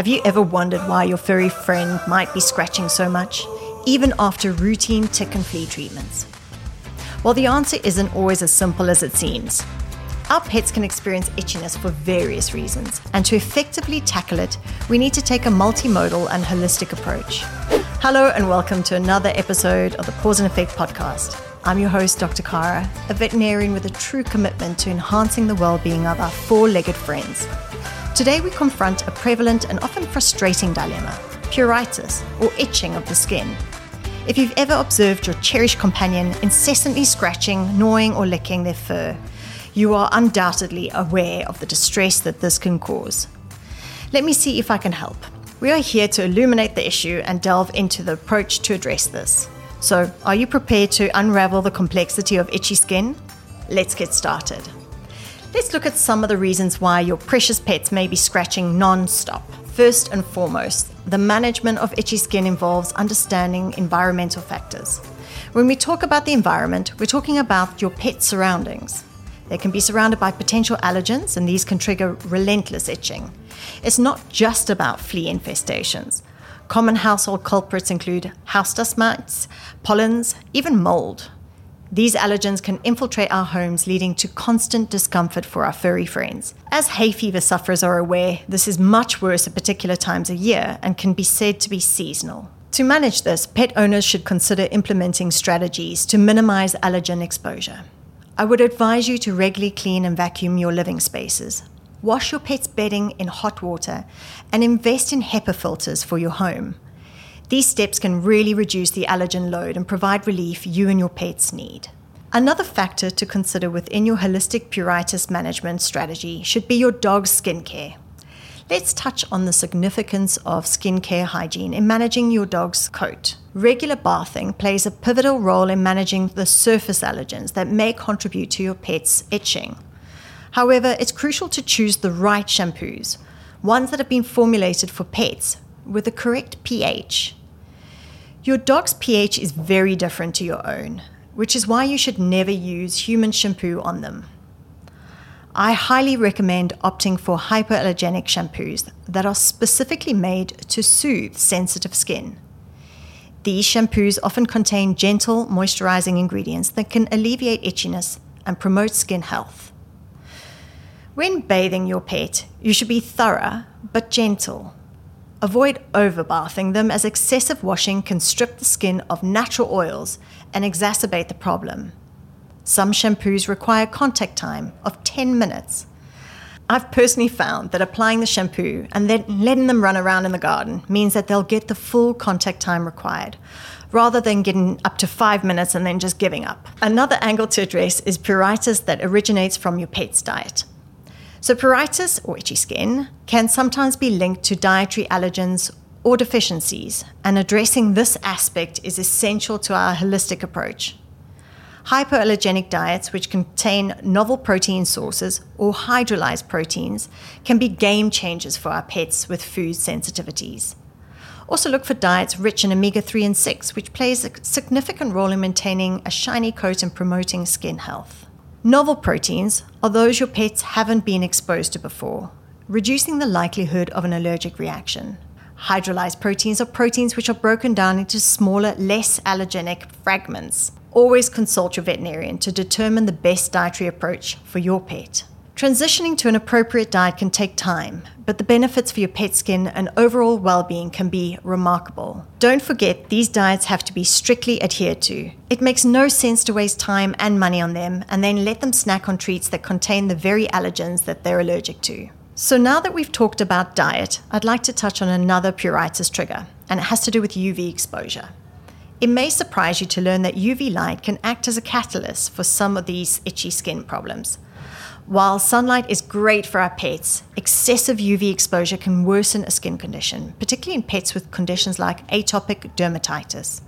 Have you ever wondered why your furry friend might be scratching so much, even after routine tick and flea treatments? Well, the answer isn't always as simple as it seems. Our pets can experience itchiness for various reasons, and to effectively tackle it, we need to take a multimodal and holistic approach. Hello, and welcome to another episode of the Cause and Effect podcast. I'm your host, Dr. Carra, a veterinarian with a true commitment to enhancing the well being of our four legged friends. Today, we confront a prevalent and often frustrating dilemma pruritus, or itching of the skin. If you've ever observed your cherished companion incessantly scratching, gnawing, or licking their fur, you are undoubtedly aware of the distress that this can cause. Let me see if I can help. We are here to illuminate the issue and delve into the approach to address this. So, are you prepared to unravel the complexity of itchy skin? Let's get started. Let's look at some of the reasons why your precious pets may be scratching non stop. First and foremost, the management of itchy skin involves understanding environmental factors. When we talk about the environment, we're talking about your pet's surroundings. They can be surrounded by potential allergens, and these can trigger relentless itching. It's not just about flea infestations. Common household culprits include house dust mites, pollens, even mold. These allergens can infiltrate our homes, leading to constant discomfort for our furry friends. As hay fever sufferers are aware, this is much worse at particular times of year and can be said to be seasonal. To manage this, pet owners should consider implementing strategies to minimize allergen exposure. I would advise you to regularly clean and vacuum your living spaces. Wash your pet's bedding in hot water and invest in HEPA filters for your home. These steps can really reduce the allergen load and provide relief you and your pets need. Another factor to consider within your holistic pruritus management strategy should be your dog's skincare. Let's touch on the significance of skincare hygiene in managing your dog's coat. Regular bathing plays a pivotal role in managing the surface allergens that may contribute to your pet's itching. However, it's crucial to choose the right shampoos, ones that have been formulated for pets with the correct pH. Your dog's pH is very different to your own, which is why you should never use human shampoo on them. I highly recommend opting for hypoallergenic shampoos that are specifically made to soothe sensitive skin. These shampoos often contain gentle moisturizing ingredients that can alleviate itchiness and promote skin health. When bathing your pet, you should be thorough but gentle. Avoid overbathing them as excessive washing can strip the skin of natural oils and exacerbate the problem. Some shampoos require contact time of 10 minutes. I've personally found that applying the shampoo and then letting them run around in the garden means that they'll get the full contact time required, rather than getting up to five minutes and then just giving up. Another angle to address is pruritus that originates from your pet's diet. So, pruritus, or itchy skin, can sometimes be linked to dietary allergens or deficiencies, and addressing this aspect is essential to our holistic approach. Hypoallergenic diets, which contain novel protein sources or hydrolyzed proteins, can be game changers for our pets with food sensitivities. Also, look for diets rich in omega 3 and 6, which plays a significant role in maintaining a shiny coat and promoting skin health. Novel proteins are those your pets haven't been exposed to before, reducing the likelihood of an allergic reaction. Hydrolyzed proteins are proteins which are broken down into smaller, less allergenic fragments. Always consult your veterinarian to determine the best dietary approach for your pet. Transitioning to an appropriate diet can take time, but the benefits for your pet skin and overall well being can be remarkable. Don't forget, these diets have to be strictly adhered to. It makes no sense to waste time and money on them and then let them snack on treats that contain the very allergens that they're allergic to. So, now that we've talked about diet, I'd like to touch on another pruritus trigger, and it has to do with UV exposure. It may surprise you to learn that UV light can act as a catalyst for some of these itchy skin problems. While sunlight is great for our pets, excessive UV exposure can worsen a skin condition, particularly in pets with conditions like atopic dermatitis.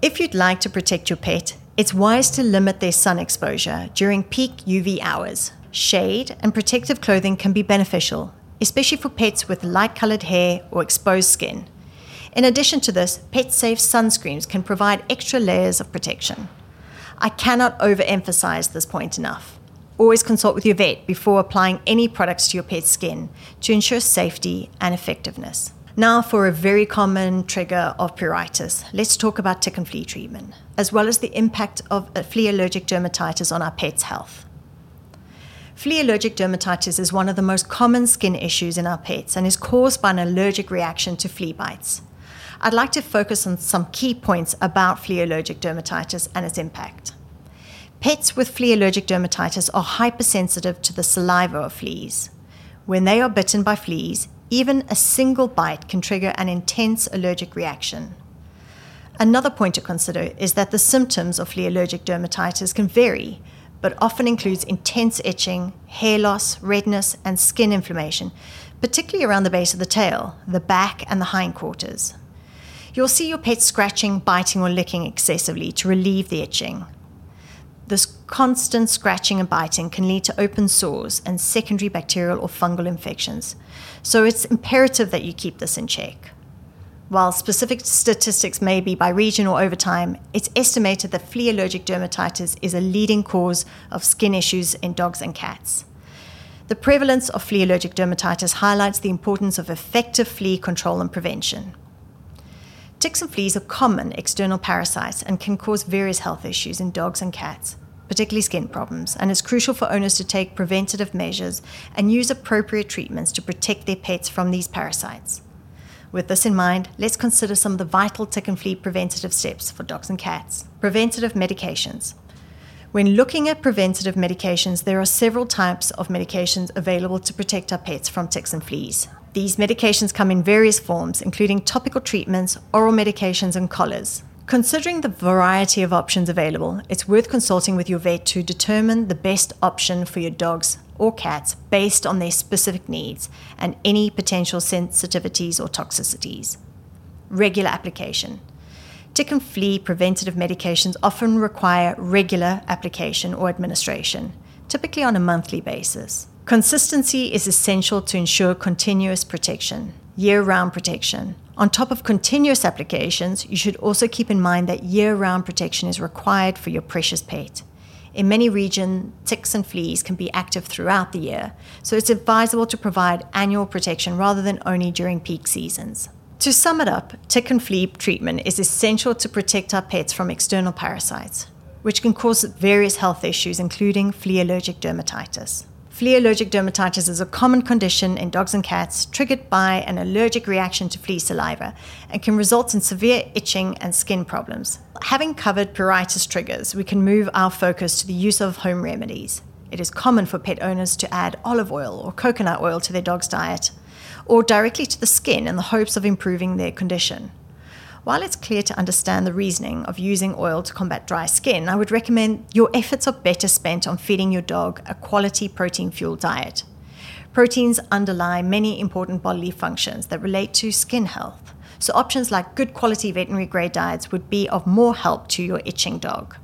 If you'd like to protect your pet, it's wise to limit their sun exposure during peak UV hours. Shade and protective clothing can be beneficial, especially for pets with light colored hair or exposed skin. In addition to this, pet safe sunscreens can provide extra layers of protection. I cannot overemphasize this point enough. Always consult with your vet before applying any products to your pet's skin to ensure safety and effectiveness. Now, for a very common trigger of pruritus, let's talk about tick and flea treatment, as well as the impact of flea allergic dermatitis on our pet's health. Flea allergic dermatitis is one of the most common skin issues in our pets and is caused by an allergic reaction to flea bites. I'd like to focus on some key points about flea allergic dermatitis and its impact. Pets with flea allergic dermatitis are hypersensitive to the saliva of fleas. When they are bitten by fleas, even a single bite can trigger an intense allergic reaction. Another point to consider is that the symptoms of flea allergic dermatitis can vary, but often includes intense itching, hair loss, redness, and skin inflammation, particularly around the base of the tail, the back, and the hindquarters. You'll see your pet scratching, biting, or licking excessively to relieve the itching. This constant scratching and biting can lead to open sores and secondary bacterial or fungal infections. So it's imperative that you keep this in check. While specific statistics may be by region or over time, it's estimated that flea allergic dermatitis is a leading cause of skin issues in dogs and cats. The prevalence of flea allergic dermatitis highlights the importance of effective flea control and prevention. Ticks and fleas are common external parasites and can cause various health issues in dogs and cats, particularly skin problems, and it's crucial for owners to take preventative measures and use appropriate treatments to protect their pets from these parasites. With this in mind, let's consider some of the vital tick and flea preventative steps for dogs and cats. Preventative medications. When looking at preventative medications, there are several types of medications available to protect our pets from ticks and fleas. These medications come in various forms, including topical treatments, oral medications, and collars. Considering the variety of options available, it's worth consulting with your vet to determine the best option for your dogs or cats based on their specific needs and any potential sensitivities or toxicities. Regular application. Tick and flea preventative medications often require regular application or administration, typically on a monthly basis. Consistency is essential to ensure continuous protection, year round protection. On top of continuous applications, you should also keep in mind that year round protection is required for your precious pet. In many regions, ticks and fleas can be active throughout the year, so it's advisable to provide annual protection rather than only during peak seasons. To sum it up, tick and flea treatment is essential to protect our pets from external parasites, which can cause various health issues, including flea allergic dermatitis. Flea allergic dermatitis is a common condition in dogs and cats triggered by an allergic reaction to flea saliva and can result in severe itching and skin problems. Having covered pruritus triggers, we can move our focus to the use of home remedies. It is common for pet owners to add olive oil or coconut oil to their dog's diet or directly to the skin in the hopes of improving their condition. While it's clear to understand the reasoning of using oil to combat dry skin, I would recommend your efforts are better spent on feeding your dog a quality protein fueled diet. Proteins underlie many important bodily functions that relate to skin health, so options like good quality veterinary grade diets would be of more help to your itching dog.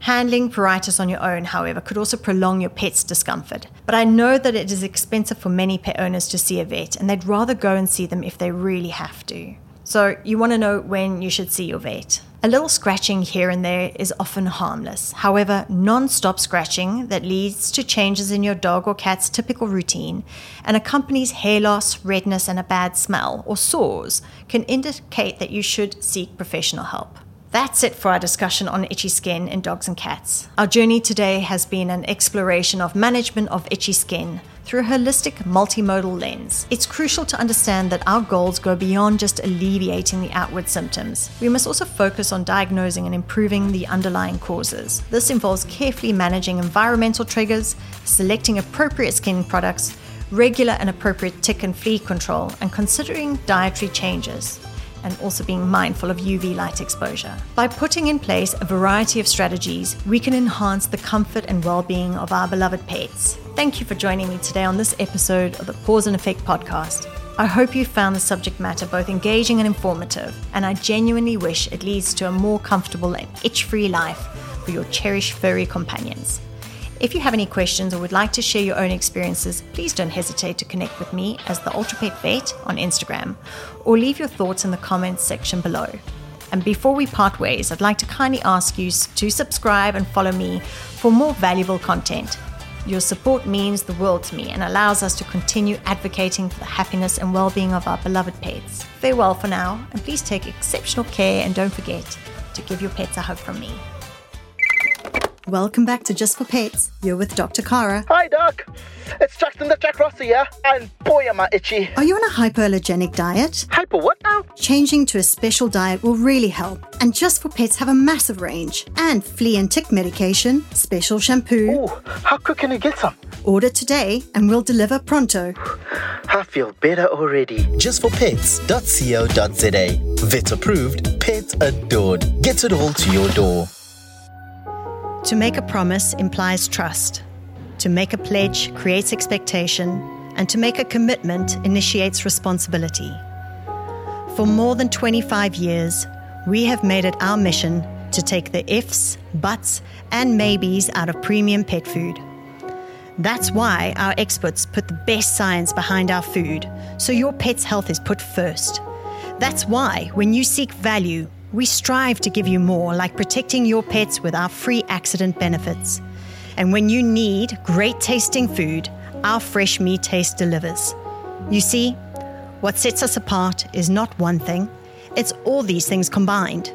Handling pruritus on your own, however, could also prolong your pet's discomfort. But I know that it is expensive for many pet owners to see a vet, and they'd rather go and see them if they really have to. So, you want to know when you should see your vet. A little scratching here and there is often harmless. However, non stop scratching that leads to changes in your dog or cat's typical routine and accompanies hair loss, redness, and a bad smell or sores can indicate that you should seek professional help. That's it for our discussion on itchy skin in dogs and cats. Our journey today has been an exploration of management of itchy skin through a holistic multimodal lens. It's crucial to understand that our goals go beyond just alleviating the outward symptoms. We must also focus on diagnosing and improving the underlying causes. This involves carefully managing environmental triggers, selecting appropriate skin products, regular and appropriate tick and flea control, and considering dietary changes and also being mindful of UV light exposure. By putting in place a variety of strategies, we can enhance the comfort and well being of our beloved pets. Thank you for joining me today on this episode of the Pause and Effect podcast. I hope you found the subject matter both engaging and informative, and I genuinely wish it leads to a more comfortable and itch free life for your cherished furry companions. If you have any questions or would like to share your own experiences, please don't hesitate to connect with me as the Ultra Pet Vet on Instagram or leave your thoughts in the comments section below. And before we part ways, I'd like to kindly ask you to subscribe and follow me for more valuable content. Your support means the world to me and allows us to continue advocating for the happiness and well being of our beloved pets. Farewell for now, and please take exceptional care and don't forget to give your pets a hug from me. Welcome back to Just for Pets. You're with Dr. Carra. Hi, Doc. It's Justin the Jack Rossi here, and boy, am I itchy. Are you on a hypoallergenic diet? Hyper what now? Changing to a special diet will really help. And Just for Pets have a massive range and flea and tick medication, special shampoo. Ooh, how quick can I get some? Order today and we'll deliver pronto. I feel better already. Just for Justforpets.co.za. Vet approved, pet adored. Get it all to your door. To make a promise implies trust. To make a pledge creates expectation. And to make a commitment initiates responsibility. For more than 25 years, we have made it our mission to take the ifs, buts, and maybes out of premium pet food. That's why our experts put the best science behind our food, so your pet's health is put first. That's why, when you seek value, we strive to give you more, like protecting your pets with our free accident benefits. And when you need great tasting food, our fresh meat taste delivers. You see, what sets us apart is not one thing, it's all these things combined.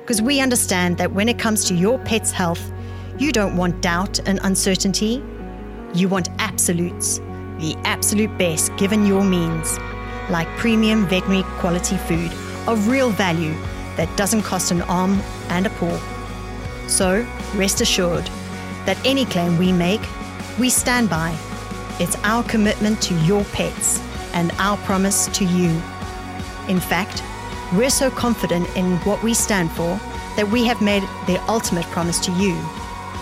Because we understand that when it comes to your pet's health, you don't want doubt and uncertainty. You want absolutes, the absolute best given your means, like premium veterinary quality food of real value that doesn't cost an arm and a paw. So, rest assured that any claim we make, we stand by. It's our commitment to your pets and our promise to you. In fact, we're so confident in what we stand for that we have made the ultimate promise to you.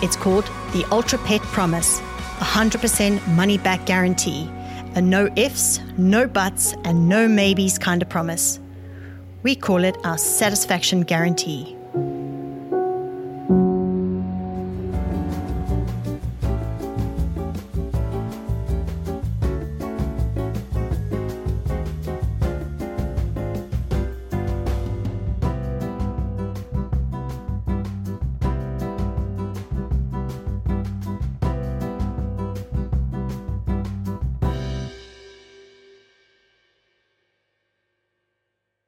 It's called the Ultra Pet Promise, a 100% money back guarantee, a no ifs, no buts, and no maybes kind of promise. We call it our satisfaction guarantee.